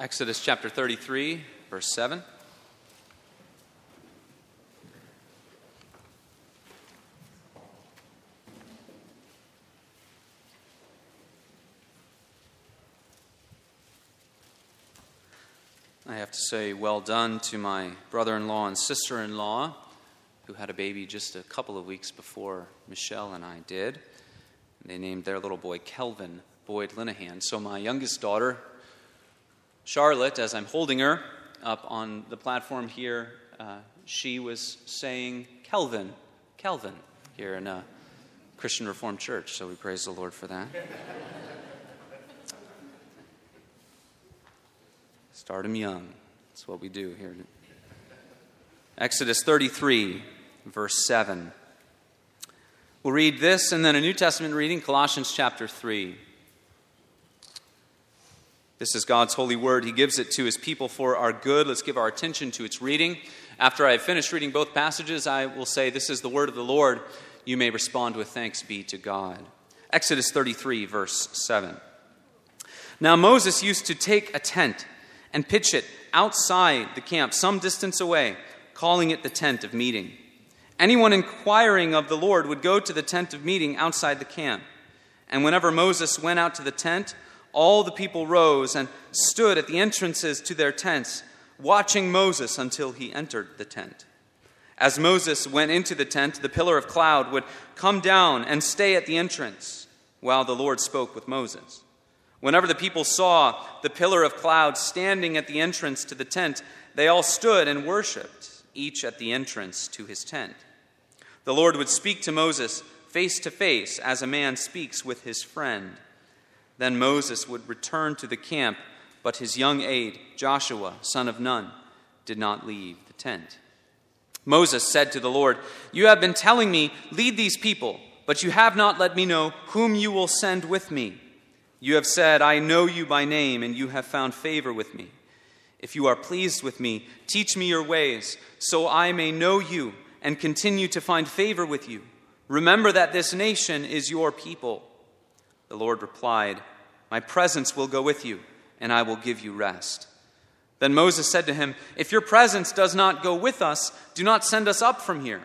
Exodus chapter 33, verse 7. I have to say, well done to my brother in law and sister in law, who had a baby just a couple of weeks before Michelle and I did. They named their little boy Calvin Boyd Linehan. So, my youngest daughter, Charlotte, as I'm holding her up on the platform here, uh, she was saying Calvin, Calvin, here in a Christian Reformed Church. So, we praise the Lord for that. Start them young. That's what we do here. Exodus 33, verse 7. We'll read this and then a New Testament reading, Colossians chapter 3. This is God's holy word. He gives it to his people for our good. Let's give our attention to its reading. After I have finished reading both passages, I will say, This is the word of the Lord. You may respond with thanks be to God. Exodus 33, verse 7. Now Moses used to take a tent and pitch it outside the camp, some distance away, calling it the tent of meeting. Anyone inquiring of the Lord would go to the tent of meeting outside the camp. And whenever Moses went out to the tent, all the people rose and stood at the entrances to their tents, watching Moses until he entered the tent. As Moses went into the tent, the pillar of cloud would come down and stay at the entrance while the Lord spoke with Moses. Whenever the people saw the pillar of cloud standing at the entrance to the tent, they all stood and worshiped, each at the entrance to his tent. The Lord would speak to Moses face to face as a man speaks with his friend. Then Moses would return to the camp, but his young aide, Joshua, son of Nun, did not leave the tent. Moses said to the Lord, You have been telling me, lead these people, but you have not let me know whom you will send with me. You have said, I know you by name, and you have found favor with me. If you are pleased with me, teach me your ways, so I may know you and continue to find favor with you. Remember that this nation is your people. The Lord replied, My presence will go with you, and I will give you rest. Then Moses said to him, If your presence does not go with us, do not send us up from here.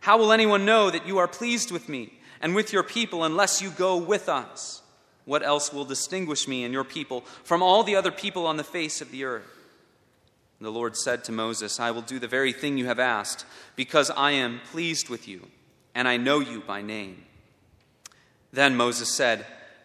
How will anyone know that you are pleased with me and with your people unless you go with us? What else will distinguish me and your people from all the other people on the face of the earth? The Lord said to Moses, I will do the very thing you have asked, because I am pleased with you, and I know you by name. Then Moses said,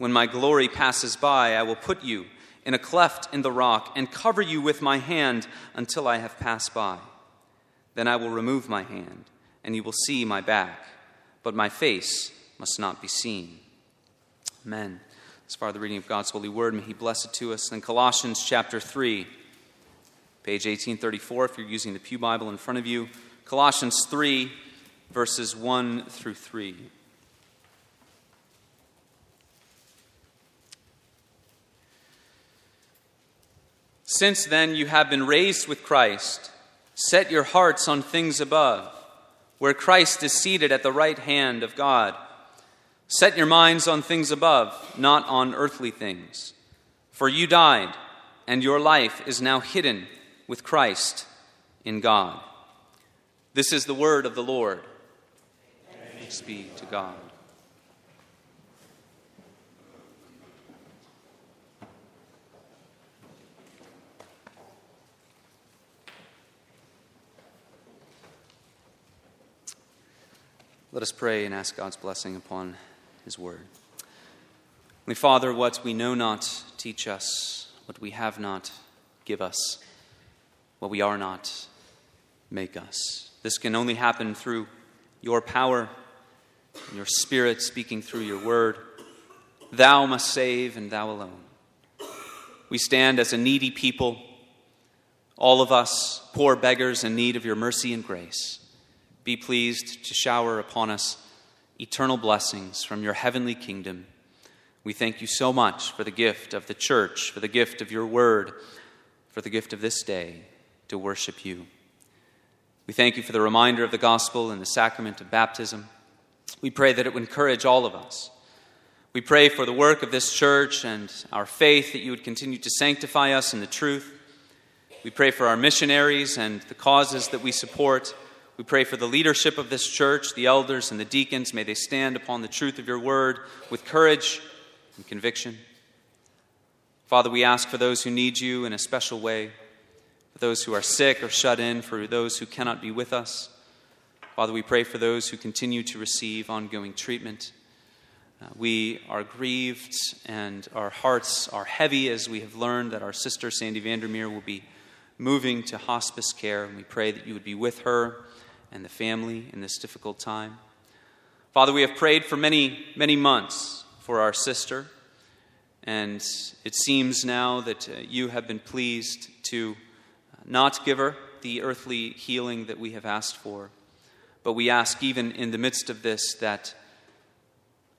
When my glory passes by, I will put you in a cleft in the rock and cover you with my hand until I have passed by. Then I will remove my hand, and you will see my back, but my face must not be seen. Amen. As far as the reading of God's holy word, may He bless it to us. In Colossians chapter 3, page 1834, if you're using the Pew Bible in front of you, Colossians 3, verses 1 through 3. Since then you have been raised with Christ, set your hearts on things above, where Christ is seated at the right hand of God. Set your minds on things above, not on earthly things. For you died, and your life is now hidden with Christ in God. This is the word of the Lord. Thanks be to God. Let us pray and ask God's blessing upon his word. Holy Father, what we know not, teach us. What we have not, give us. What we are not, make us. This can only happen through your power and your Spirit speaking through your word. Thou must save, and thou alone. We stand as a needy people, all of us, poor beggars in need of your mercy and grace, be pleased to shower upon us eternal blessings from your heavenly kingdom. We thank you so much for the gift of the church, for the gift of your word, for the gift of this day to worship you. We thank you for the reminder of the gospel and the sacrament of baptism. We pray that it would encourage all of us. We pray for the work of this church and our faith that you would continue to sanctify us in the truth. We pray for our missionaries and the causes that we support. We pray for the leadership of this church, the elders and the deacons. May they stand upon the truth of your word with courage and conviction. Father, we ask for those who need you in a special way, for those who are sick or shut in, for those who cannot be with us. Father, we pray for those who continue to receive ongoing treatment. Uh, we are grieved and our hearts are heavy as we have learned that our sister Sandy Vandermeer will be moving to hospice care, and we pray that you would be with her and the family in this difficult time. Father, we have prayed for many, many months for our sister, and it seems now that uh, you have been pleased to not give her the earthly healing that we have asked for. But we ask, even in the midst of this, that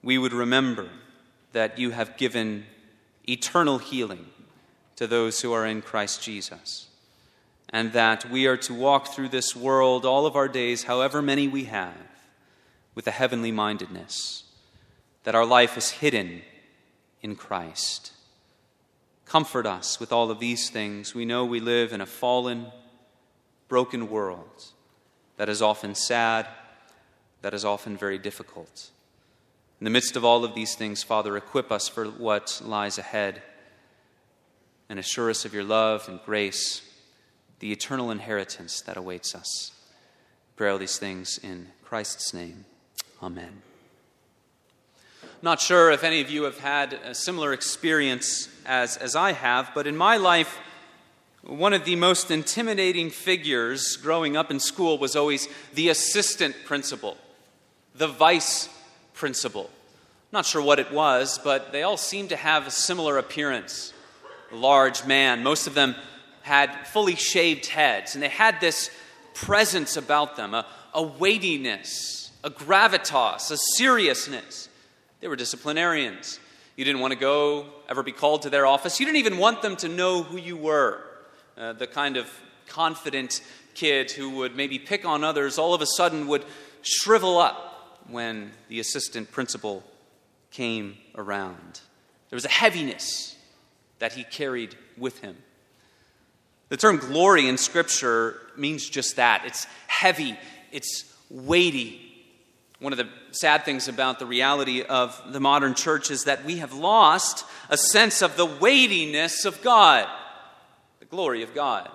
we would remember that you have given eternal healing to those who are in Christ Jesus and that we are to walk through this world all of our days, however many we have, with a heavenly mindedness, that our life is hidden in Christ. Comfort us with all of these things. We know we live in a fallen, broken world that is often sad, that is often very difficult. In the midst of all of these things, Father, equip us for what lies ahead and assure us of your love and grace the eternal inheritance that awaits us. Pray all these things in Christ's name. Amen. Not sure if any of you have had a similar experience as, as I have, but in my life, one of the most intimidating figures growing up in school was always the assistant principal, the vice principal. Not sure what it was, but they all seemed to have a similar appearance. A large man, most of them had fully shaved heads, and they had this presence about them, a, a weightiness, a gravitas, a seriousness. They were disciplinarians. You didn't want to go, ever be called to their office. You didn't even want them to know who you were. Uh, the kind of confident kid who would maybe pick on others all of a sudden would shrivel up when the assistant principal came around. There was a heaviness that he carried with him. The term glory in Scripture means just that it's heavy, it's weighty. One of the sad things about the reality of the modern church is that we have lost a sense of the weightiness of God, the glory of God.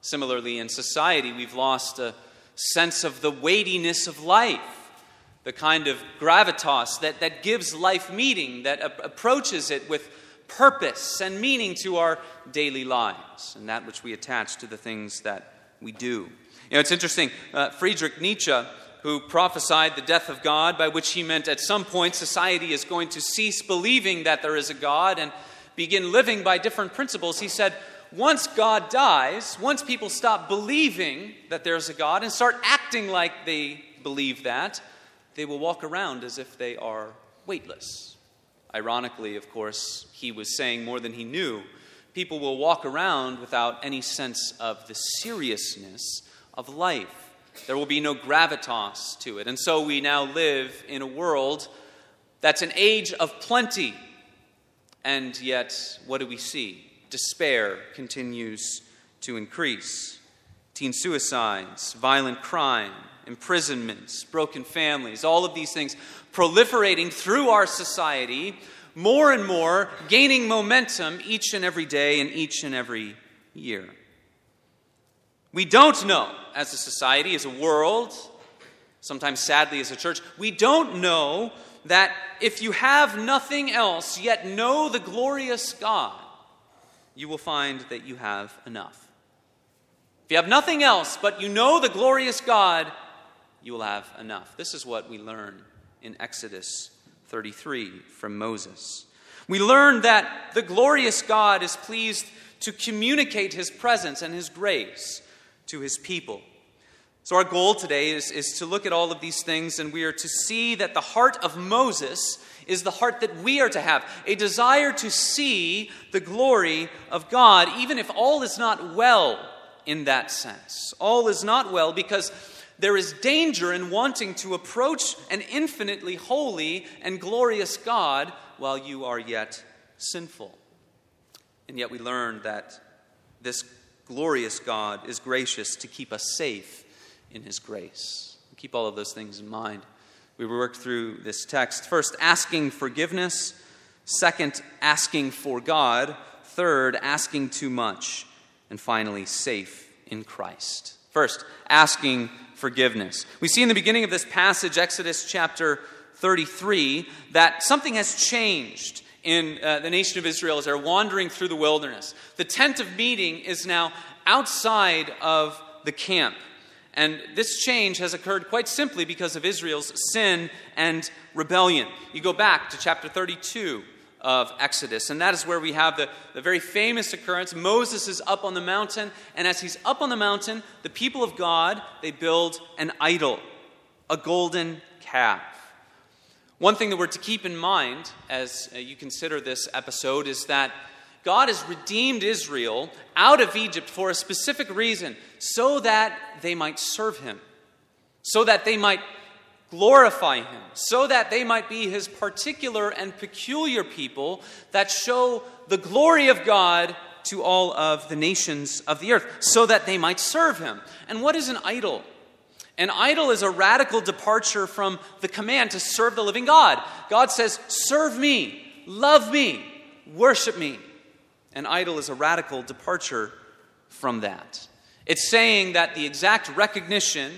Similarly, in society, we've lost a sense of the weightiness of life, the kind of gravitas that, that gives life meaning, that a- approaches it with purpose and meaning to our daily lives and that which we attach to the things that we do. You know, it's interesting. Uh, Friedrich Nietzsche, who prophesied the death of God, by which he meant at some point society is going to cease believing that there is a God and begin living by different principles, he said, once God dies, once people stop believing that there's a God and start acting like they believe that, they will walk around as if they are weightless. Ironically, of course, he was saying more than he knew. People will walk around without any sense of the seriousness of life. There will be no gravitas to it. And so we now live in a world that's an age of plenty. And yet, what do we see? Despair continues to increase. Teen suicides, violent crime, imprisonments, broken families, all of these things proliferating through our society, more and more, gaining momentum each and every day and each and every year. We don't know, as a society, as a world, sometimes sadly as a church, we don't know that if you have nothing else, yet know the glorious God, you will find that you have enough. If you have nothing else, but you know the glorious God, you will have enough. This is what we learn in Exodus 33 from Moses. We learn that the glorious God is pleased to communicate his presence and his grace to his people. So, our goal today is, is to look at all of these things, and we are to see that the heart of Moses is the heart that we are to have a desire to see the glory of God, even if all is not well in that sense. All is not well because there is danger in wanting to approach an infinitely holy and glorious God while you are yet sinful. And yet, we learn that this glorious God is gracious to keep us safe in His grace. Keep all of those things in mind. We worked through this text. First, asking forgiveness. Second, asking for God. Third, asking too much. And finally, safe in Christ. First, asking forgiveness. We see in the beginning of this passage, Exodus chapter 33, that something has changed in uh, the nation of Israel as they're wandering through the wilderness. The tent of meeting is now outside of the camp. And this change has occurred quite simply because of Israel's sin and rebellion. You go back to chapter 32 of Exodus, and that is where we have the, the very famous occurrence. Moses is up on the mountain, and as he's up on the mountain, the people of God, they build an idol, a golden calf. One thing that we're to keep in mind as uh, you consider this episode is that God has redeemed Israel out of Egypt for a specific reason so that they might serve him, so that they might glorify him, so that they might be his particular and peculiar people that show the glory of God to all of the nations of the earth, so that they might serve him. And what is an idol? An idol is a radical departure from the command to serve the living God. God says, Serve me, love me, worship me. An idol is a radical departure from that. It's saying that the exact recognition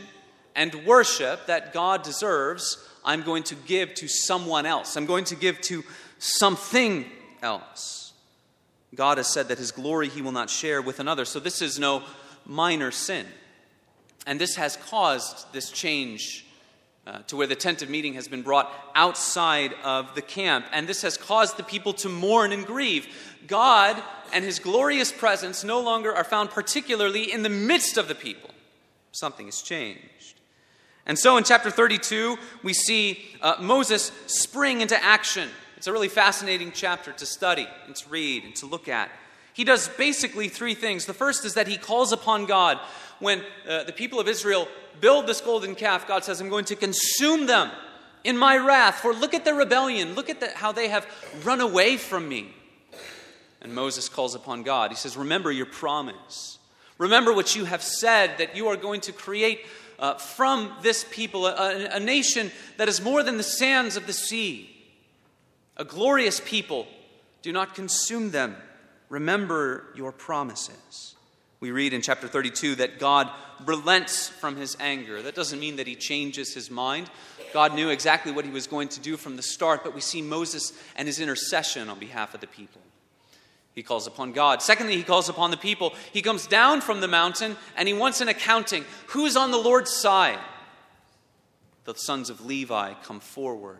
and worship that God deserves, I'm going to give to someone else. I'm going to give to something else. God has said that his glory he will not share with another. So this is no minor sin. And this has caused this change uh, to where the tent of meeting has been brought outside of the camp. And this has caused the people to mourn and grieve. God and his glorious presence no longer are found particularly in the midst of the people. Something has changed. And so in chapter 32, we see uh, Moses spring into action. It's a really fascinating chapter to study and to read and to look at. He does basically three things. The first is that he calls upon God. When uh, the people of Israel build this golden calf, God says, I'm going to consume them in my wrath. For look at their rebellion. Look at the, how they have run away from me. And Moses calls upon God. He says, Remember your promise. Remember what you have said that you are going to create uh, from this people a, a nation that is more than the sands of the sea, a glorious people. Do not consume them. Remember your promises. We read in chapter 32 that God relents from his anger. That doesn't mean that he changes his mind. God knew exactly what he was going to do from the start, but we see Moses and his intercession on behalf of the people. He calls upon God. Secondly, he calls upon the people. He comes down from the mountain and he wants an accounting. Who's on the Lord's side? The sons of Levi come forward,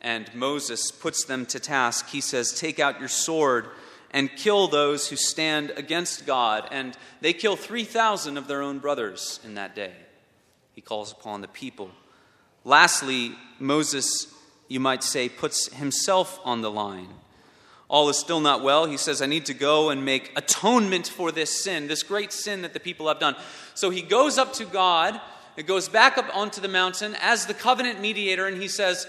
and Moses puts them to task. He says, Take out your sword and kill those who stand against God. And they kill 3,000 of their own brothers in that day. He calls upon the people. Lastly, Moses, you might say, puts himself on the line. All is still not well. He says, I need to go and make atonement for this sin, this great sin that the people have done. So he goes up to God, it goes back up onto the mountain as the covenant mediator, and he says,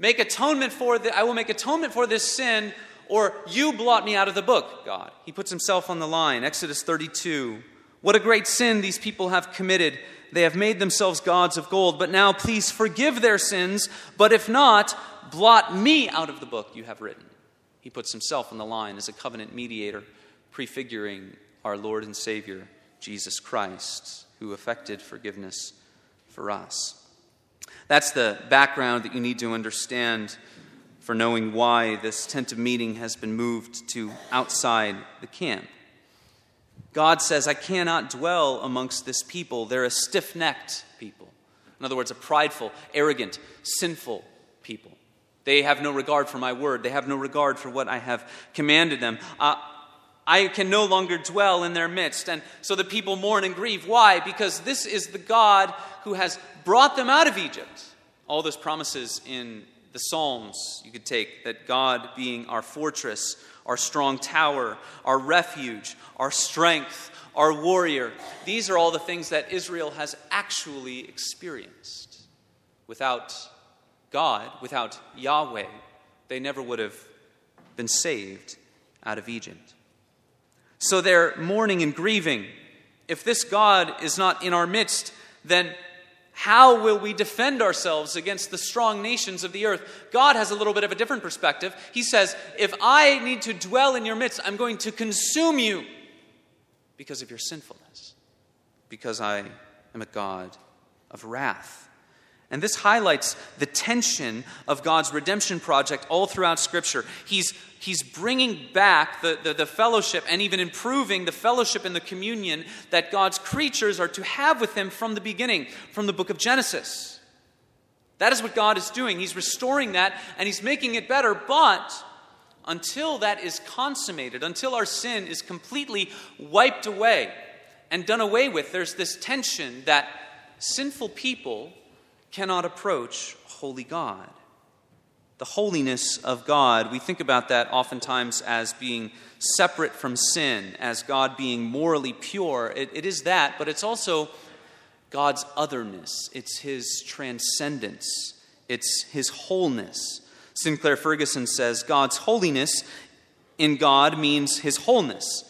Make atonement for the, I will make atonement for this sin or you blot me out of the book, God. He puts himself on the line. Exodus 32. What a great sin these people have committed. They have made themselves gods of gold, but now please forgive their sins, but if not, blot me out of the book you have written. He puts himself on the line as a covenant mediator, prefiguring our Lord and Savior, Jesus Christ, who effected forgiveness for us. That's the background that you need to understand for knowing why this tent of meeting has been moved to outside the camp. God says, I cannot dwell amongst this people. They're a stiff necked people. In other words, a prideful, arrogant, sinful people. They have no regard for my word, they have no regard for what I have commanded them. Uh, I can no longer dwell in their midst. And so the people mourn and grieve. Why? Because this is the God who has brought them out of Egypt. All those promises in the Psalms you could take that God being our fortress, our strong tower, our refuge, our strength, our warrior. These are all the things that Israel has actually experienced. Without God, without Yahweh, they never would have been saved out of Egypt. So they're mourning and grieving. If this God is not in our midst, then how will we defend ourselves against the strong nations of the earth? God has a little bit of a different perspective. He says, If I need to dwell in your midst, I'm going to consume you because of your sinfulness, because I am a God of wrath. And this highlights the tension of God's redemption project all throughout Scripture. He's, he's bringing back the, the, the, fellowship and even improving the fellowship and the communion that God's creatures are to have with Him from the beginning, from the book of Genesis. That is what God is doing. He's restoring that and He's making it better, but until that is consummated, until our sin is completely wiped away and done away with, there's this tension that sinful people cannot approach holy God. The holiness of God, we think about that oftentimes as being separate from sin, as God being morally pure. it, it is that, but it's also God's otherness, it's His transcendence, it's His wholeness. Sinclair Ferguson says God's holiness in God means His wholeness.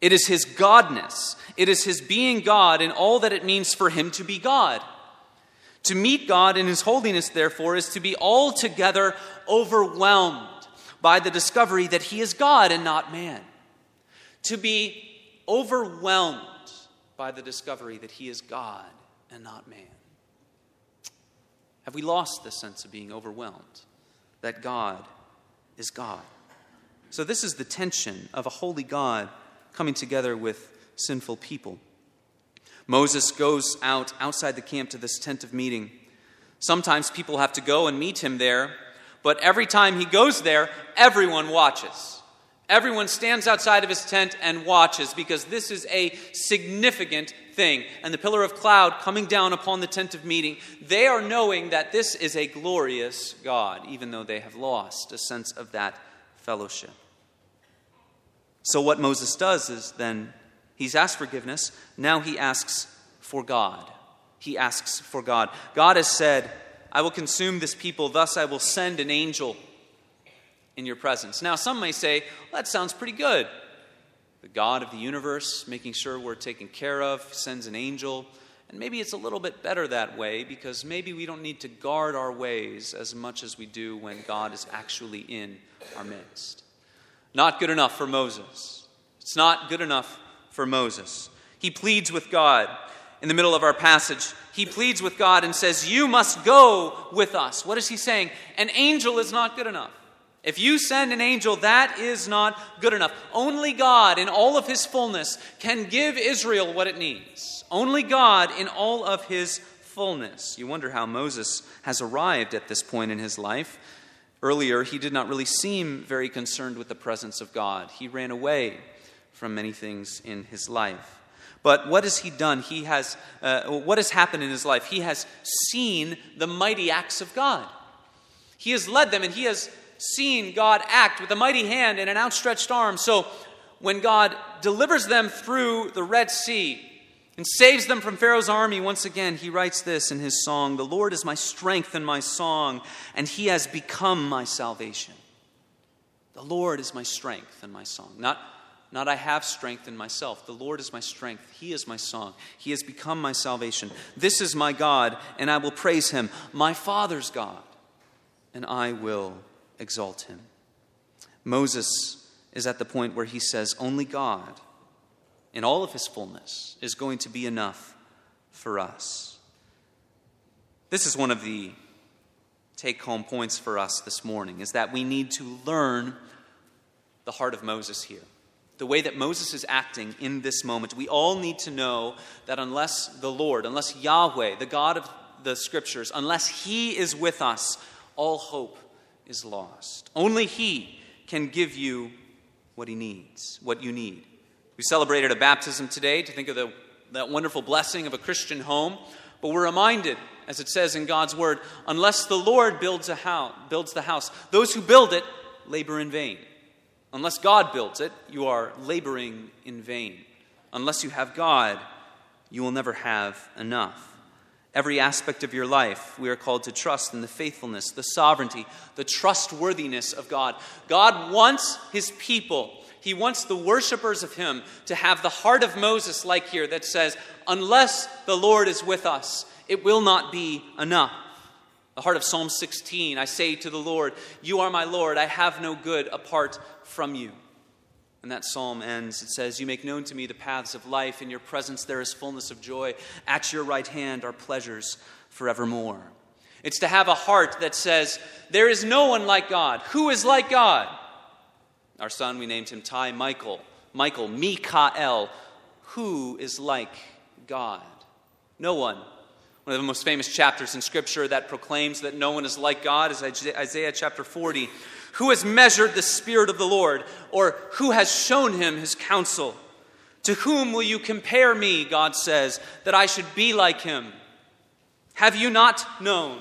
It is His Godness. It is His being God in all that it means for Him to be God. To meet God in His holiness, therefore, is to be altogether overwhelmed by the discovery that He is God and not man. To be overwhelmed by the discovery that He is God and not man. Have we lost the sense of being overwhelmed? That God is God. So, this is the tension of a holy God coming together with sinful people. Moses goes out outside the camp to this tent of meeting. Sometimes people have to go and meet him there, but every time he goes there, everyone watches. Everyone stands outside of his tent and watches because this is a significant thing. And the pillar of cloud coming down upon the tent of meeting, they are knowing that this is a glorious God, even though they have lost a sense of that fellowship. So, what Moses does is then He's asked forgiveness. Now he asks for God. He asks for God. God has said, I will consume this people, thus I will send an angel in your presence. Now, some may say, well, that sounds pretty good. The God of the universe, making sure we're taken care of, sends an angel. And maybe it's a little bit better that way because maybe we don't need to guard our ways as much as we do when God is actually in our midst. Not good enough for Moses. It's not good enough for Moses. He pleads with God in the middle of our passage. He pleads with God and says, You must go with us. What is he saying? An angel is not good enough. If you send an angel, that is not good enough. Only God, in all of his fullness, can give Israel what it needs. Only God, in all of his fullness. You wonder how Moses has arrived at this point in his life. Earlier, he did not really seem very concerned with the presence of God, he ran away from many things in his life. But what has he done? He has, uh, what has happened in his life? He has seen the mighty acts of God. He has led them and he has seen God act with a mighty hand and an outstretched arm. So when God delivers them through the Red Sea and saves them from Pharaoh's army, once again, he writes this in his song The Lord is my strength and my song, and he has become my salvation. The Lord is my strength and my song. Not not I have strength in myself. The Lord is my strength. He is my song. He has become my salvation. This is my God, and I will praise him. My Father's God, and I will exalt him. Moses is at the point where he says, Only God, in all of his fullness, is going to be enough for us. This is one of the take home points for us this morning is that we need to learn the heart of Moses here the way that Moses is acting in this moment, we all need to know that unless the Lord, unless Yahweh, the God of the scriptures, unless He is with us, all hope is lost. Only He can give you what he needs, what you need. We celebrated a baptism today to think of the, that wonderful blessing of a Christian home, but we're reminded, as it says in God's word, unless the Lord builds, a house, builds the house, those who build it labor in vain. Unless God builds it, you are laboring in vain. Unless you have God, you will never have enough. Every aspect of your life, we are called to trust in the faithfulness, the sovereignty, the trustworthiness of God. God wants his people, he wants the worshipers of him to have the heart of Moses, like here, that says, Unless the Lord is with us, it will not be enough. The heart of Psalm 16 I say to the Lord, You are my Lord, I have no good apart from you. And that psalm ends. It says, You make known to me the paths of life. In your presence there is fullness of joy. At your right hand are pleasures forevermore. It's to have a heart that says, There is no one like God. Who is like God? Our son, we named him Ty Michael. Michael, Mikael. Who is like God? No one. One of the most famous chapters in Scripture that proclaims that no one is like God is Isaiah chapter 40. Who has measured the Spirit of the Lord? Or who has shown him his counsel? To whom will you compare me, God says, that I should be like him? Have you not known?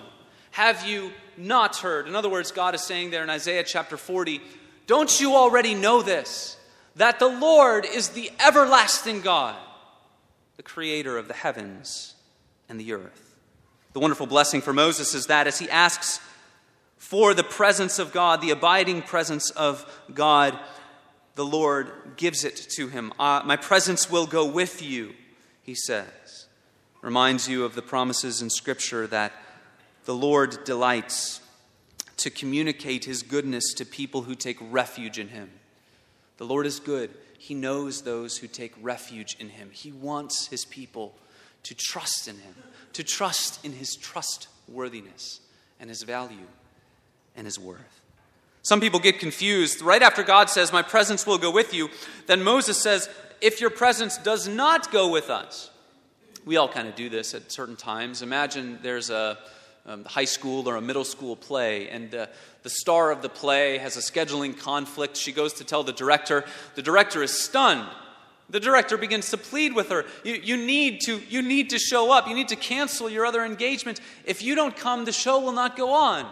Have you not heard? In other words, God is saying there in Isaiah chapter 40, Don't you already know this? That the Lord is the everlasting God, the creator of the heavens and the earth. The wonderful blessing for Moses is that as he asks for the presence of God, the abiding presence of God, the Lord gives it to him. Uh, my presence will go with you, he says. Reminds you of the promises in Scripture that the Lord delights to communicate his goodness to people who take refuge in him. The Lord is good. He knows those who take refuge in him. He wants his people to trust in him, to trust in his trustworthiness and his value and his worth. Some people get confused. Right after God says, My presence will go with you, then Moses says, If your presence does not go with us. We all kind of do this at certain times. Imagine there's a um, high school or a middle school play, and uh, the star of the play has a scheduling conflict. She goes to tell the director. The director is stunned. The director begins to plead with her. You, you, need to, you need to show up. You need to cancel your other engagement. If you don't come, the show will not go on.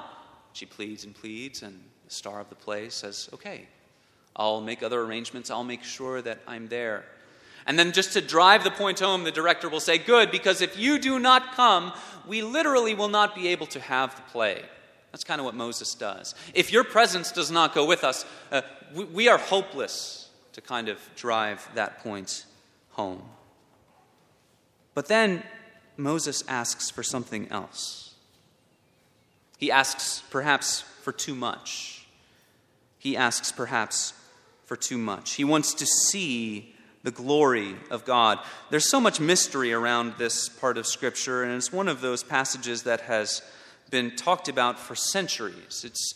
She pleads and pleads, and the star of the play says, Okay, I'll make other arrangements. I'll make sure that I'm there. And then, just to drive the point home, the director will say, Good, because if you do not come, we literally will not be able to have the play. That's kind of what Moses does. If your presence does not go with us, uh, we, we are hopeless to kind of drive that point home. But then Moses asks for something else. He asks perhaps for too much. He asks perhaps for too much. He wants to see the glory of God. There's so much mystery around this part of Scripture, and it's one of those passages that has been talked about for centuries. It's,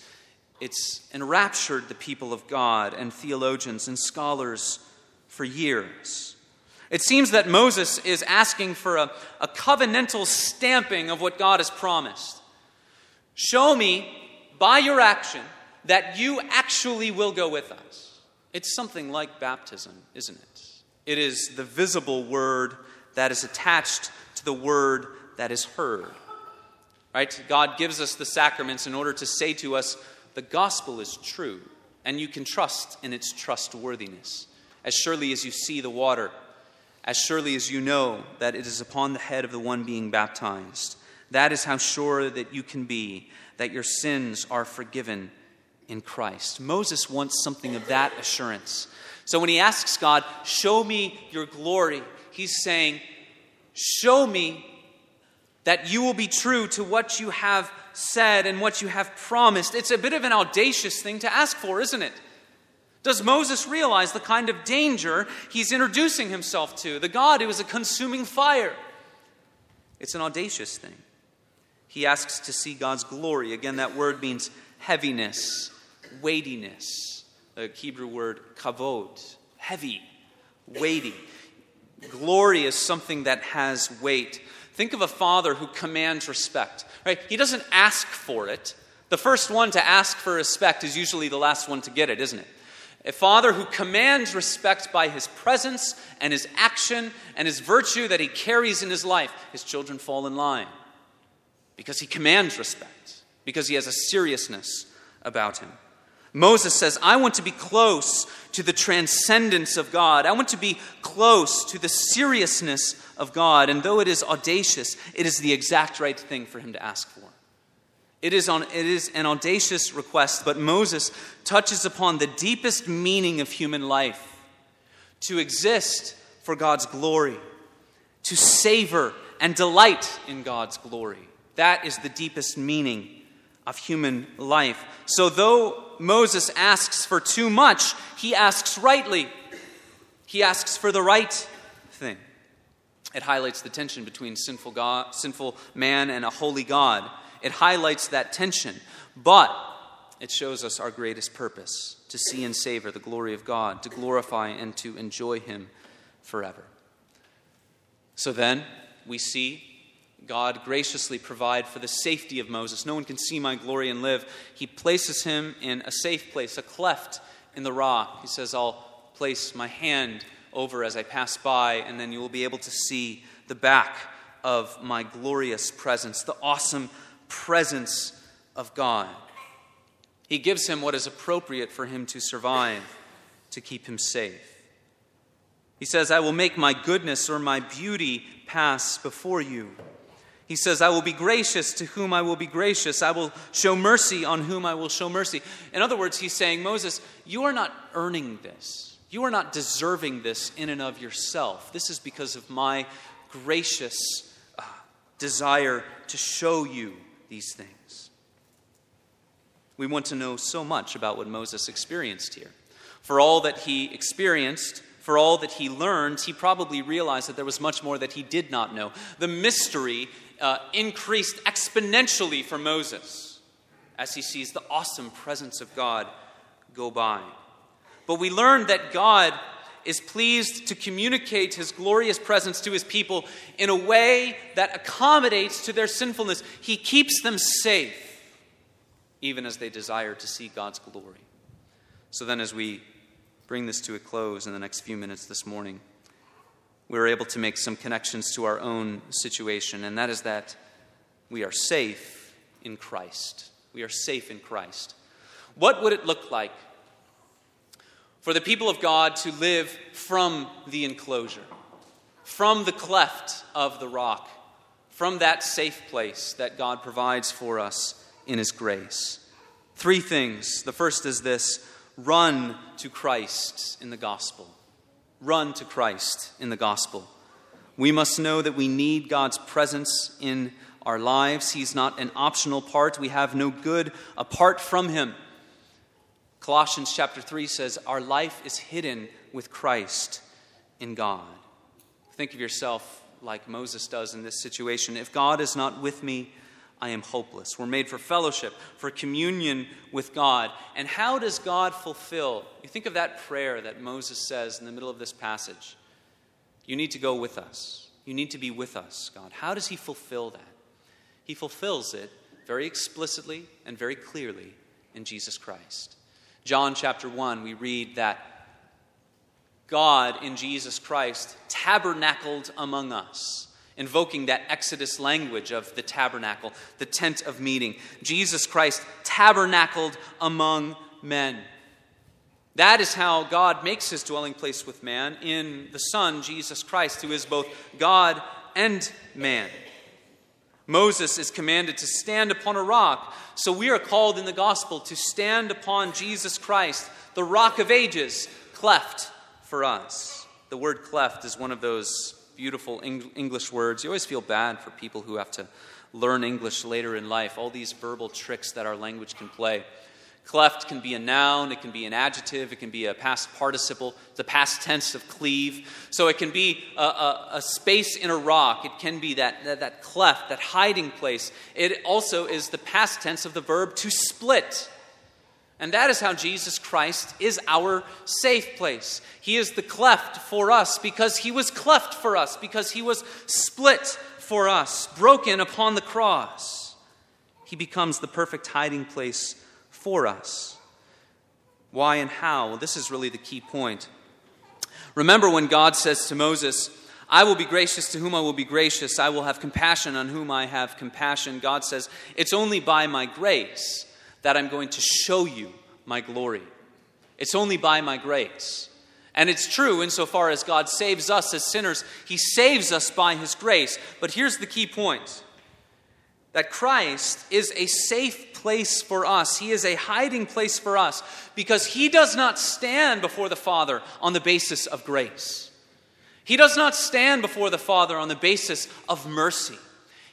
it's enraptured the people of God and theologians and scholars for years. It seems that Moses is asking for a, a covenantal stamping of what God has promised. Show me by your action that you actually will go with us. It's something like baptism, isn't it? It is the visible word that is attached to the word that is heard. Right? God gives us the sacraments in order to say to us, the gospel is true, and you can trust in its trustworthiness. As surely as you see the water, as surely as you know that it is upon the head of the one being baptized, that is how sure that you can be that your sins are forgiven in Christ. Moses wants something of that assurance. So when he asks God, Show me your glory, he's saying, Show me that you will be true to what you have said and what you have promised. It's a bit of an audacious thing to ask for, isn't it? Does Moses realize the kind of danger he's introducing himself to? The God who is a consuming fire. It's an audacious thing. He asks to see God's glory. Again, that word means heaviness, weightiness. The Hebrew word kavod, heavy, weighty. Glory is something that has weight. Think of a father who commands respect. Right? He doesn't ask for it. The first one to ask for respect is usually the last one to get it, isn't it? A father who commands respect by his presence and his action and his virtue that he carries in his life. His children fall in line because he commands respect, because he has a seriousness about him. Moses says, I want to be close to the transcendence of God. I want to be close to the seriousness of God. And though it is audacious, it is the exact right thing for him to ask for. It is, on, it is an audacious request, but Moses touches upon the deepest meaning of human life to exist for God's glory, to savor and delight in God's glory. That is the deepest meaning of human life. So, though Moses asks for too much, he asks rightly. He asks for the right thing. It highlights the tension between sinful, God, sinful man and a holy God. It highlights that tension, but it shows us our greatest purpose to see and savor the glory of God, to glorify and to enjoy Him forever. So then, we see God graciously provide for the safety of Moses. No one can see my glory and live. He places him in a safe place, a cleft in the rock. He says, I'll place my hand over as I pass by, and then you will be able to see the back of my glorious presence, the awesome presence of God. He gives him what is appropriate for him to survive, to keep him safe. He says, I will make my goodness or my beauty pass before you. He says, I will be gracious to whom I will be gracious. I will show mercy on whom I will show mercy. In other words, he's saying, Moses, you are not earning this. You are not deserving this in and of yourself. This is because of my gracious uh, desire to show you these things. We want to know so much about what Moses experienced here. For all that he experienced, for all that he learned, he probably realized that there was much more that he did not know. The mystery uh, increased exponentially for Moses as he sees the awesome presence of God go by. But we learn that God is pleased to communicate his glorious presence to his people in a way that accommodates to their sinfulness. He keeps them safe, even as they desire to see God's glory. So then, as we bring this to a close in the next few minutes this morning, we were able to make some connections to our own situation, and that is that we are safe in Christ. We are safe in Christ. What would it look like for the people of God to live from the enclosure, from the cleft of the rock, from that safe place that God provides for us in His grace. Three things. The first is this run to Christ in the gospel. Run to Christ in the gospel. We must know that we need God's presence in our lives. He's not an optional part. We have no good apart from Him. Colossians chapter 3 says, Our life is hidden with Christ in God. Think of yourself like Moses does in this situation. If God is not with me, I am hopeless. We're made for fellowship, for communion with God. And how does God fulfill? You think of that prayer that Moses says in the middle of this passage. You need to go with us. You need to be with us, God. How does He fulfill that? He fulfills it very explicitly and very clearly in Jesus Christ. John chapter 1, we read that God in Jesus Christ tabernacled among us, invoking that Exodus language of the tabernacle, the tent of meeting. Jesus Christ tabernacled among men. That is how God makes his dwelling place with man in the Son, Jesus Christ, who is both God and man. Moses is commanded to stand upon a rock. So we are called in the gospel to stand upon Jesus Christ, the rock of ages, cleft for us. The word cleft is one of those beautiful English words. You always feel bad for people who have to learn English later in life, all these verbal tricks that our language can play. Cleft can be a noun, it can be an adjective, it can be a past participle, the past tense of cleave. So it can be a, a, a, space in a rock, it can be that, that, that cleft, that hiding place. It also is the past tense of the verb to split. And that is how Jesus Christ is our safe place. He is the cleft for us because he was cleft for us, because he was split for us, broken upon the cross. He becomes the perfect hiding place for us. Why and how? Well, this is really the key point. Remember when God says to Moses, I will be gracious to whom I will be gracious. I will have compassion on whom I have compassion. God says, It's only by my grace that I'm going to show you my glory. It's only by my grace. And it's true insofar as God saves us as sinners, He saves us by His grace. But here's the key point that Christ is a safe place for us. He is a hiding place for us because He does not stand before the Father on the basis of grace. He does not stand before the Father on the basis of mercy.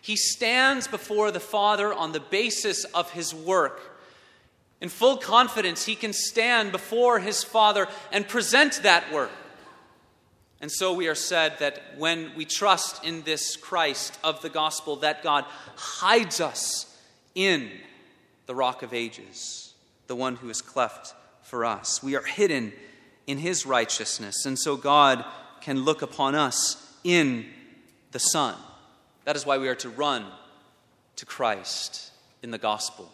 He stands before the Father on the basis of his work. In full confidence, he can stand before his Father and present that work. And so we are said that when we trust in this Christ of the gospel, that God hides us in the rock of ages, the one who is cleft for us. We are hidden in his righteousness. And so God can look upon us in the Son. That is why we are to run to Christ in the gospel.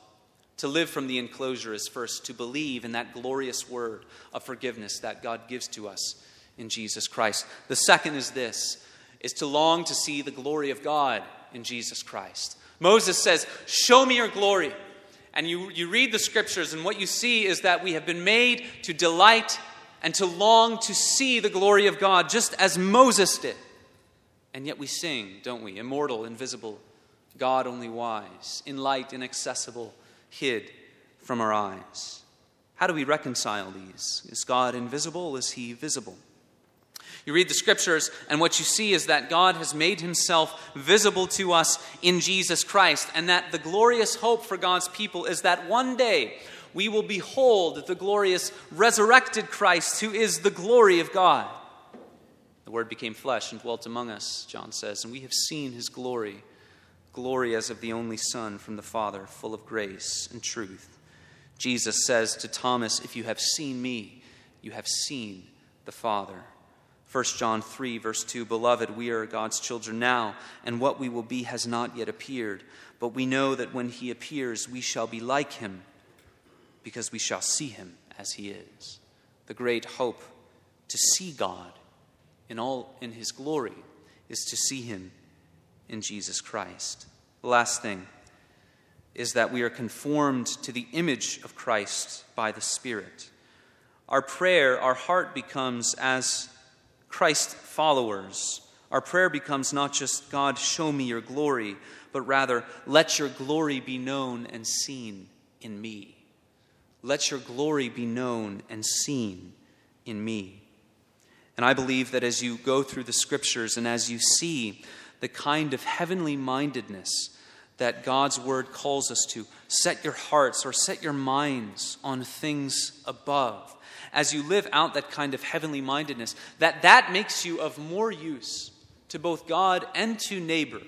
To live from the enclosure is first to believe in that glorious word of forgiveness that God gives to us in Jesus Christ. The second is this is to long to see the glory of God in Jesus Christ. Moses says, Show me your glory. And you, you read the scriptures, and what you see is that we have been made to delight and to long to see the glory of God, just as Moses did. And yet we sing, don't we? Immortal, invisible, God only wise, in light, inaccessible, hid from our eyes. How do we reconcile these? Is God invisible? Is he visible? You read the scriptures, and what you see is that God has made himself visible to us in Jesus Christ, and that the glorious hope for God's people is that one day we will behold the glorious resurrected Christ, who is the glory of God. The Word became flesh and dwelt among us, John says, and we have seen his glory glory as of the only Son from the Father, full of grace and truth. Jesus says to Thomas, If you have seen me, you have seen the Father. 1 John 3, verse 2 Beloved, we are God's children now, and what we will be has not yet appeared. But we know that when he appears, we shall be like him because we shall see him as he is. The great hope to see God in all in his glory is to see him in Jesus Christ. The last thing is that we are conformed to the image of Christ by the Spirit. Our prayer, our heart becomes as Christ followers. Our prayer becomes not just, God, show me your glory, but rather, let your glory be known and seen in me. Let your glory be known and seen in me. And I believe that as you go through the scriptures and as you see the kind of heavenly mindedness that God's word calls us to, set your hearts or set your minds on things above. As you live out that kind of heavenly mindedness, that that makes you of more use to both God and to neighbor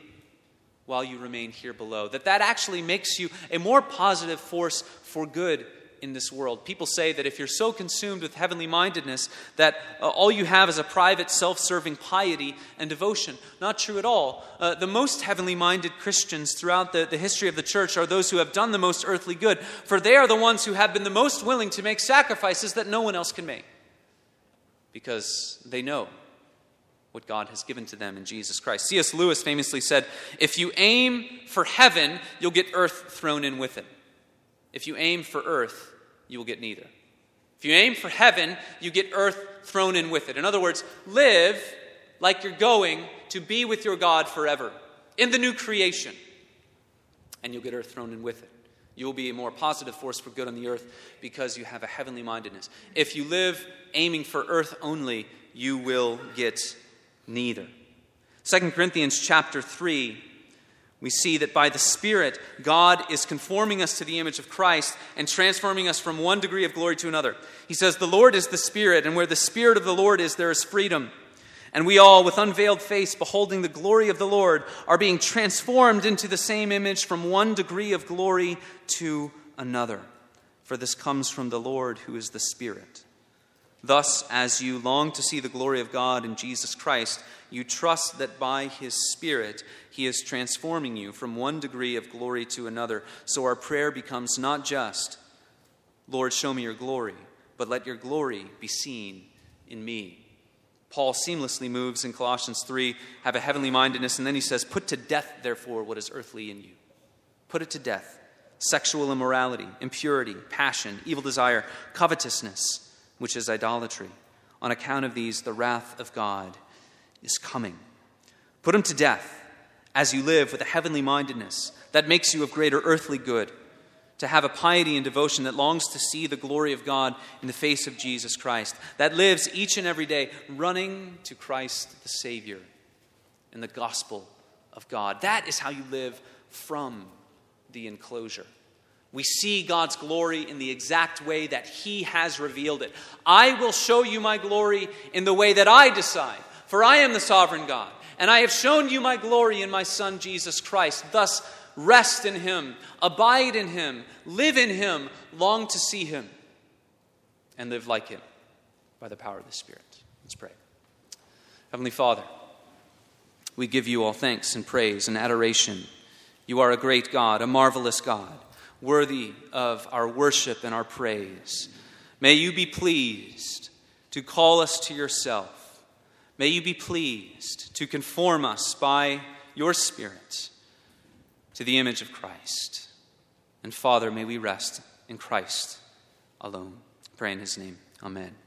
while you remain here below. That that actually makes you a more positive force for good in this world. People say that if you're so consumed with heavenly mindedness that uh, all you have is a private, self serving piety and devotion. Not true at all. Uh, the most heavenly minded Christians throughout the, the history of the church are those who have done the most earthly good, for they are the ones who have been the most willing to make sacrifices that no one else can make because they know what God has given to them in Jesus Christ. C.S. Lewis famously said, If you aim for heaven, you'll get earth thrown in with it. If you aim for earth, you will get neither. If you aim for heaven, you get earth thrown in with it. In other words, live like you're going to be with your God forever in the new creation, and you'll get earth thrown in with it. You will be a more positive force for good on the earth because you have a heavenly mindedness. If you live aiming for earth only, you will get neither. 2 Corinthians chapter 3 we see that by the Spirit, God is conforming us to the image of Christ and transforming us from one degree of glory to another. He says, The Lord is the Spirit, and where the Spirit of the Lord is, there is freedom. And we all, with unveiled face, beholding the glory of the Lord, are being transformed into the same image from one degree of glory to another. For this comes from the Lord, who is the Spirit. Thus, as you long to see the glory of God in Jesus Christ, you trust that by His Spirit He is transforming you from one degree of glory to another. So our prayer becomes not just, Lord, show me your glory, but let your glory be seen in me. Paul seamlessly moves in Colossians 3, have a heavenly mindedness, and then he says, Put to death, therefore, what is earthly in you. Put it to death sexual immorality, impurity, passion, evil desire, covetousness, which is idolatry. On account of these, the wrath of God is coming. Put them to death as you live with a heavenly mindedness that makes you of greater earthly good to have a piety and devotion that longs to see the glory of God in the face of Jesus Christ, that lives each and every day running to Christ the Savior and the gospel of God. That is how you live from the enclosure. We see God's glory in the exact way that He has revealed it. I will show you my glory in the way that I decide, for I am the sovereign God, and I have shown you my glory in my Son Jesus Christ. Thus, rest in Him, abide in Him, live in Him, long to see Him, and live like Him by the power of the Spirit. Let's pray. Heavenly Father, we give you all thanks and praise and adoration. You are a great God, a marvelous God, worthy of our worship and our praise. May you be pleased to call us to yourself. May you be pleased to conform us by your Spirit to the image of Christ. And Father, may we rest in Christ alone. Pray in his name. Amen.